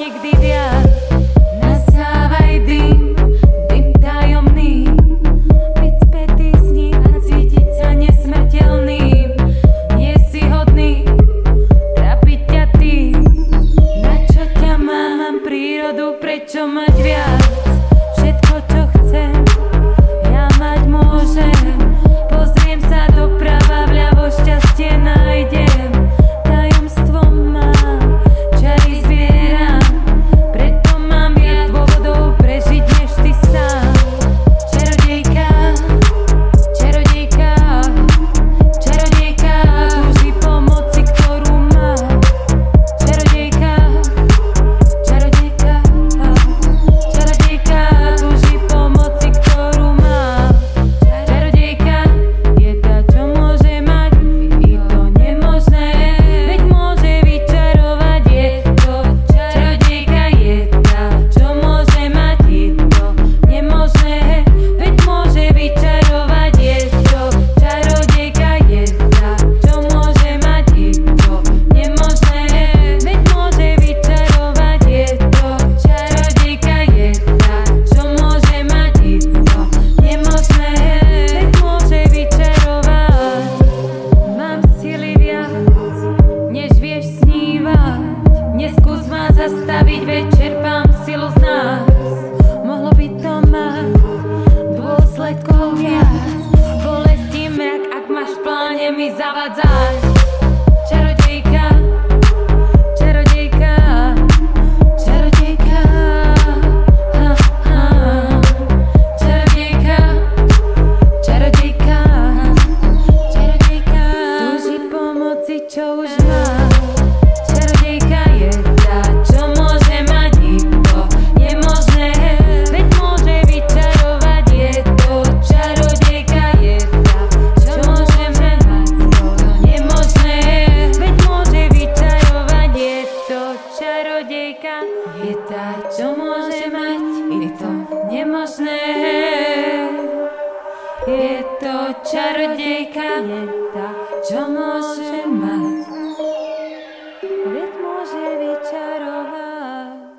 někdy viac. zastaviť, veď čerpám silu z nás. Mohlo by to mať dôsledkov viac. Bolesti mrak, ak máš v pláne, mi zavadzáš. čo už mám. nádejka je tá, čo môže mať, je to nemožné. Je to čarodejka, je tá, čo môže mať.